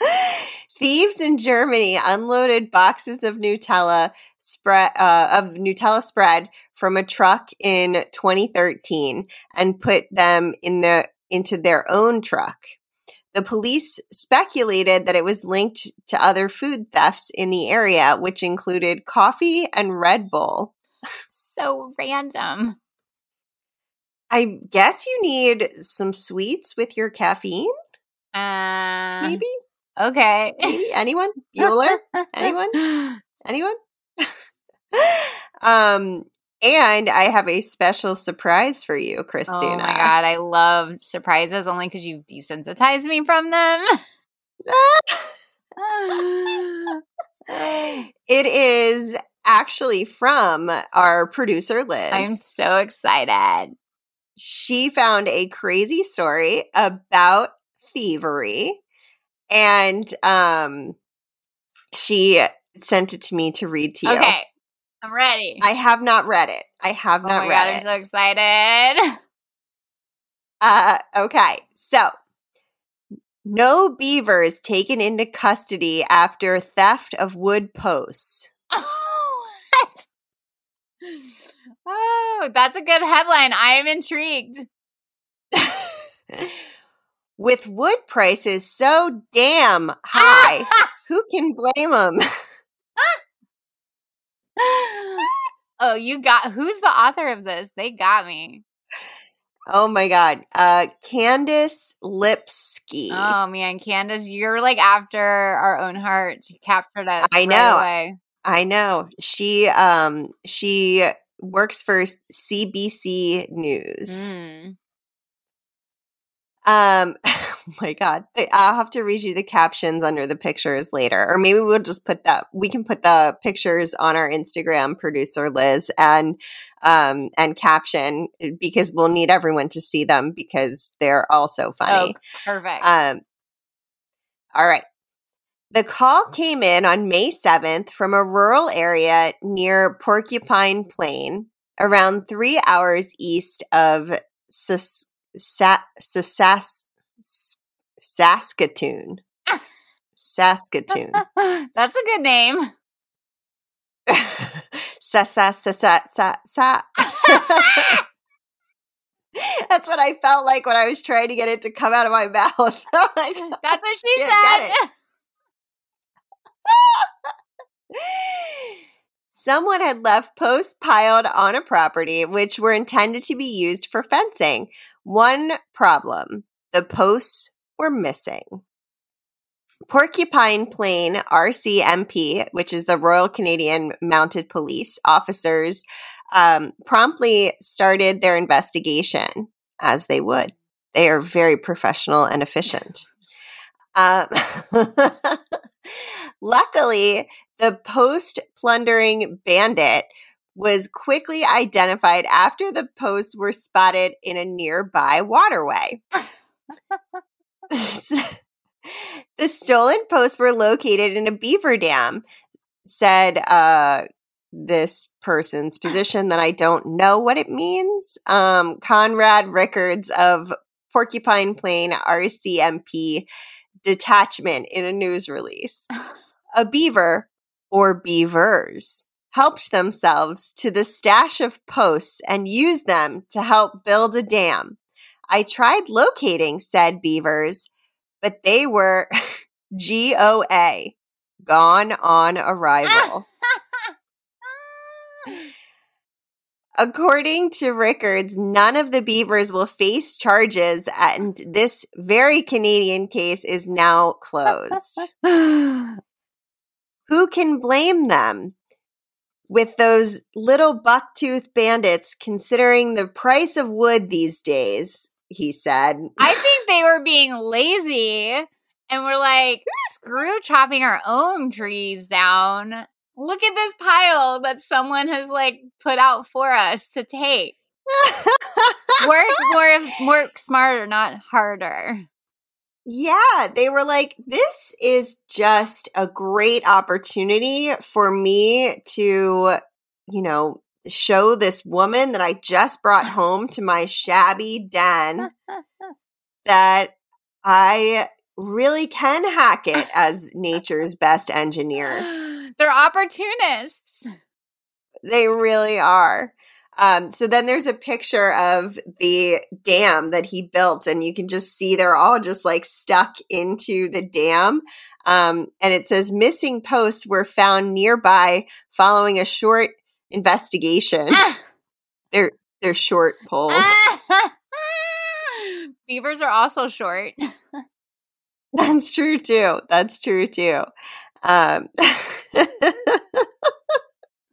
<laughs> Thieves in Germany unloaded boxes of Nutella spread uh, of Nutella spread from a truck in 2013 and put them in the into their own truck. The police speculated that it was linked to other food thefts in the area, which included coffee and Red Bull so random. I guess you need some sweets with your caffeine. Uh, Maybe. Okay. Maybe anyone? <laughs> Bueller? anyone? <laughs> Anyone? <laughs> um, and I have a special surprise for you, Christina. Oh my god, I love surprises only because you've desensitized me from them. <laughs> it is actually from our producer, Liz. I'm so excited. She found a crazy story about thievery and um she sent it to me to read to you. Okay. I'm ready. I have not read it. I have oh not my read God, it. I'm so excited. <laughs> Uh okay. So no beavers taken into custody after theft of wood posts. <laughs> oh, that's a good headline. I am intrigued. <laughs> With wood prices so damn high, who can blame them? <laughs> oh, you got who's the author of this? They got me. Oh my god. Uh Candace Lipsky. Oh man, Candace, you're like after our own heart. You captured us. I know. I know. She um she works for CBC News. Mm. Um <laughs> oh my god. I'll have to read you the captions under the pictures later. Or maybe we'll just put that we can put the pictures on our Instagram producer Liz and um and caption eh, because we'll need everyone to see them because they're all so funny. Oh, perfect. Um all right. The call came in on May 7th from a rural area near Porcupine Plain, around three hours east of Sas- Sa- Sas- Saskatoon. Saskatoon. <laughs> That's a good name. <laughs> sa sa sa sa sa sa. <laughs> That's what I felt like when I was trying to get it to come out of my mouth. like, oh, That's what she said. Someone had left posts piled on a property which were intended to be used for fencing. One problem the posts were missing. Porcupine Plain RCMP, which is the Royal Canadian Mounted Police officers, um, promptly started their investigation as they would. They are very professional and efficient. Um, <laughs> luckily, the post plundering bandit was quickly identified after the posts were spotted in a nearby waterway. <laughs> <laughs> the stolen posts were located in a beaver dam, said uh, this person's position that I don't know what it means. Um, Conrad Rickards of Porcupine Plain RCMP detachment in a news release. A beaver or beavers helped themselves to the stash of posts and used them to help build a dam. I tried locating said beavers, but they were <laughs> GOA, gone on arrival. <laughs> Ah! According to Rickards, none of the Beavers will face charges, and this very Canadian case is now closed. <laughs> Who can blame them? With those little bucktooth bandits, considering the price of wood these days, he said. I think they were being lazy and we're like, <laughs> screw chopping our own trees down look at this pile that someone has like put out for us to take. <laughs> work more work smarter, not harder. Yeah, they were like, this is just a great opportunity for me to, you know, show this woman that I just brought home to my shabby den <laughs> that I really can hack it as <laughs> nature's best engineer. They're opportunists. They really are. Um, so then there's a picture of the dam that he built, and you can just see they're all just like stuck into the dam. Um, and it says missing posts were found nearby following a short investigation. Ah! they're they're short poles. <laughs> Beavers are also short. <laughs> That's true too. That's true too. Um, <laughs>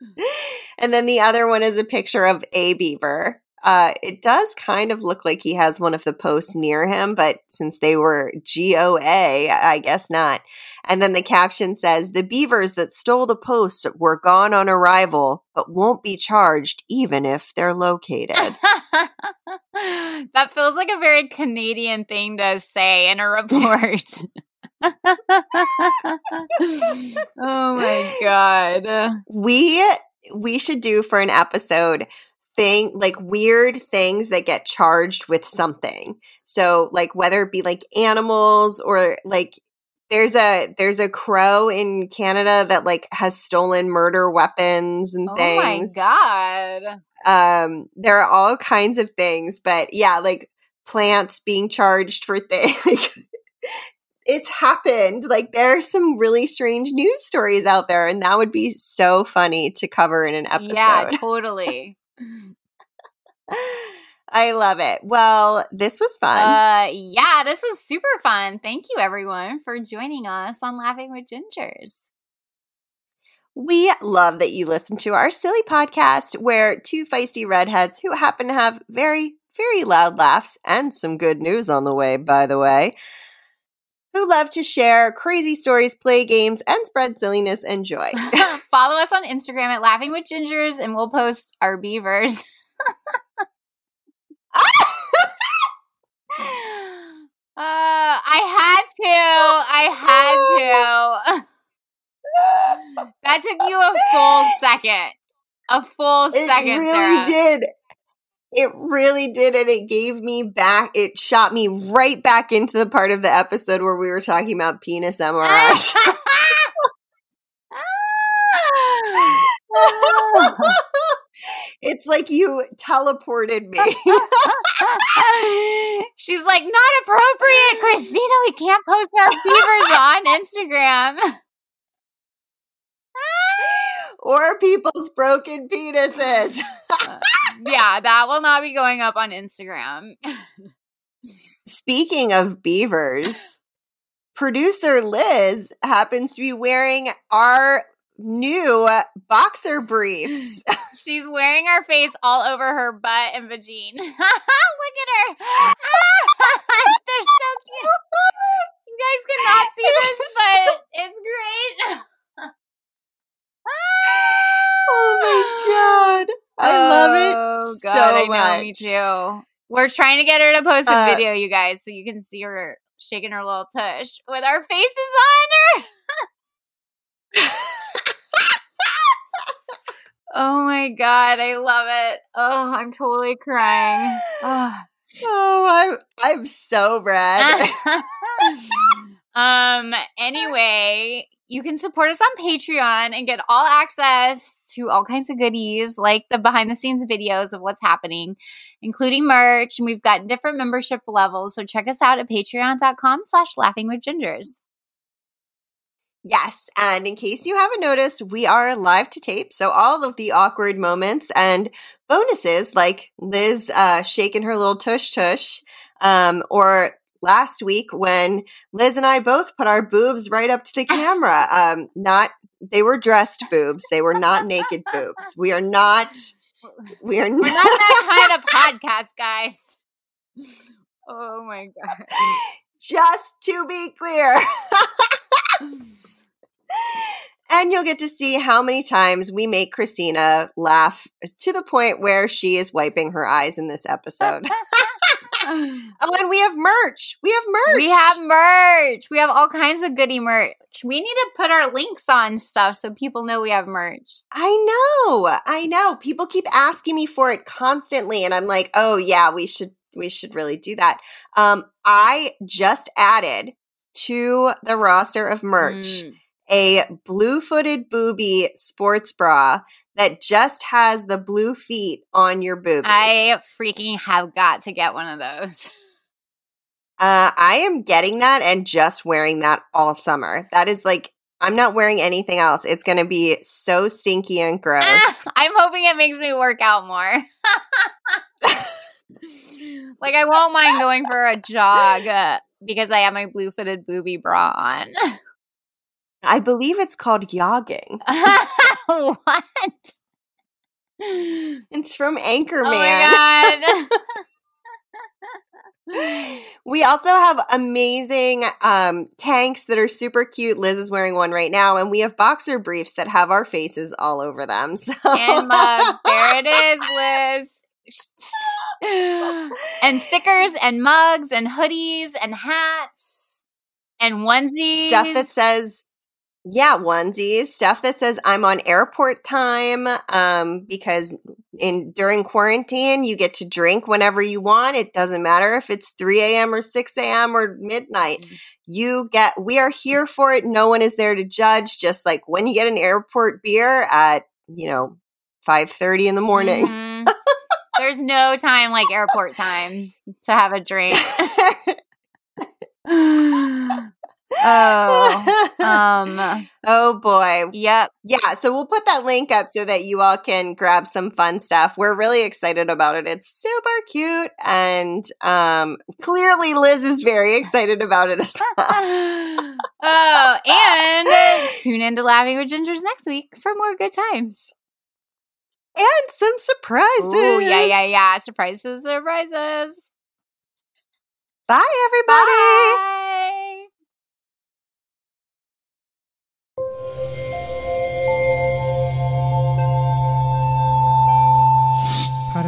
<laughs> and then the other one is a picture of a beaver. Uh, it does kind of look like he has one of the posts near him, but since they were GOA, I guess not. And then the caption says The beavers that stole the posts were gone on arrival, but won't be charged even if they're located. <laughs> that feels like a very Canadian thing to say in a <laughs> report. <laughs> oh my god. We we should do for an episode thing like weird things that get charged with something. So like whether it be like animals or like there's a there's a crow in Canada that like has stolen murder weapons and things. Oh my god. Um there are all kinds of things, but yeah, like plants being charged for things. <laughs> it's happened. Like there are some really strange news stories out there, and that would be so funny to cover in an episode. Yeah, totally. <laughs> I love it. Well, this was fun. Uh, yeah, this was super fun. Thank you, everyone, for joining us on Laughing with Gingers. We love that you listen to our silly podcast where two feisty redheads who happen to have very, very loud laughs and some good news on the way, by the way, who love to share crazy stories, play games, and spread silliness and joy. <laughs> Follow us on Instagram at Laughing with Gingers, and we'll post our beavers. <laughs> uh, I had to. I had to. <laughs> that took you a full second. A full second. It really Sarah. did. It really did. And it gave me back, it shot me right back into the part of the episode where we were talking about penis MRIs. it's like you teleported me. <laughs> She's like, not appropriate, Christina. We can't post our fevers on Instagram. Or people's broken penises. <laughs> Uh, yeah, that will not be going up on Instagram. Speaking of beavers, producer Liz happens to be wearing our new boxer briefs. <laughs> She's wearing our face all over her butt and vagine. <laughs> Look at her. They're so cute. You guys cannot see this, but it's great. Oh my god. I oh, love it. Oh god, so I know much. me too. We're trying to get her to post a uh, video, you guys, so you can see her shaking her little tush with our faces on her. <laughs> oh my god, I love it. Oh, I'm totally crying. Oh, oh I'm I'm so red. <laughs> um anyway, you can support us on Patreon and get all access to all kinds of goodies like the behind the scenes videos of what's happening, including merch. And we've got different membership levels. So check us out at patreon.com slash laughing with gingers. Yes. And in case you haven't noticed, we are live to tape. So all of the awkward moments and bonuses like Liz uh, shaking her little tush tush um, or last week when Liz and I both put our boobs right up to the <laughs> camera. Um, not they were dressed boobs. They were not naked boobs. We are not. We are not, not that <laughs> kind of podcast, guys. Oh my god! Just to be clear. <laughs> and you'll get to see how many times we make Christina laugh to the point where she is wiping her eyes in this episode. <laughs> oh, and we have merch. We have merch. We have merch. We have all kinds of goody merch. We need to put our links on stuff so people know we have merch. I know. I know. People keep asking me for it constantly and I'm like, "Oh yeah, we should we should really do that." Um I just added to the roster of merch mm. a blue-footed booby sports bra that just has the blue feet on your boobies. I freaking have got to get one of those. Uh, I am getting that and just wearing that all summer. That is like I'm not wearing anything else. It's going to be so stinky and gross. Ah, I'm hoping it makes me work out more. <laughs> like I won't mind going for a jog uh, because I have my blue footed booby bra on. I believe it's called yogging. <laughs> <laughs> what? It's from Anchorman. Oh <laughs> we also have amazing um, tanks that are super cute. Liz is wearing one right now, and we have boxer briefs that have our faces all over them. <laughs> So. And mugs. There it is, Liz. and stickers and mugs and hoodies and hats and onesies. Stuff that says yeah, onesies, stuff that says I'm on airport time um, because in during quarantine you get to drink whenever you want. It doesn't matter if it's 3 a.m. or 6 a.m. or midnight. Mm-hmm. You get we are here for it. No one is there to judge. Just like when you get an airport beer at you know 5:30 in the morning. Mm-hmm. There's no time like airport time to have a drink. <laughs> <sighs> <laughs> <laughs> Oh, um, <laughs> oh boy. Yep. Yeah. So we'll put that link up so that you all can grab some fun stuff. We're really excited about it. It's super cute. And um, clearly Liz is very excited about it as well. <laughs> oh, and tune into Laughing with Gingers next week for more good times. And some surprises. Oh, yeah, yeah, yeah. Surprises, surprises. Bye, everybody. Bye.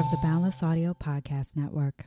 Of the Boundless Audio Podcast Network.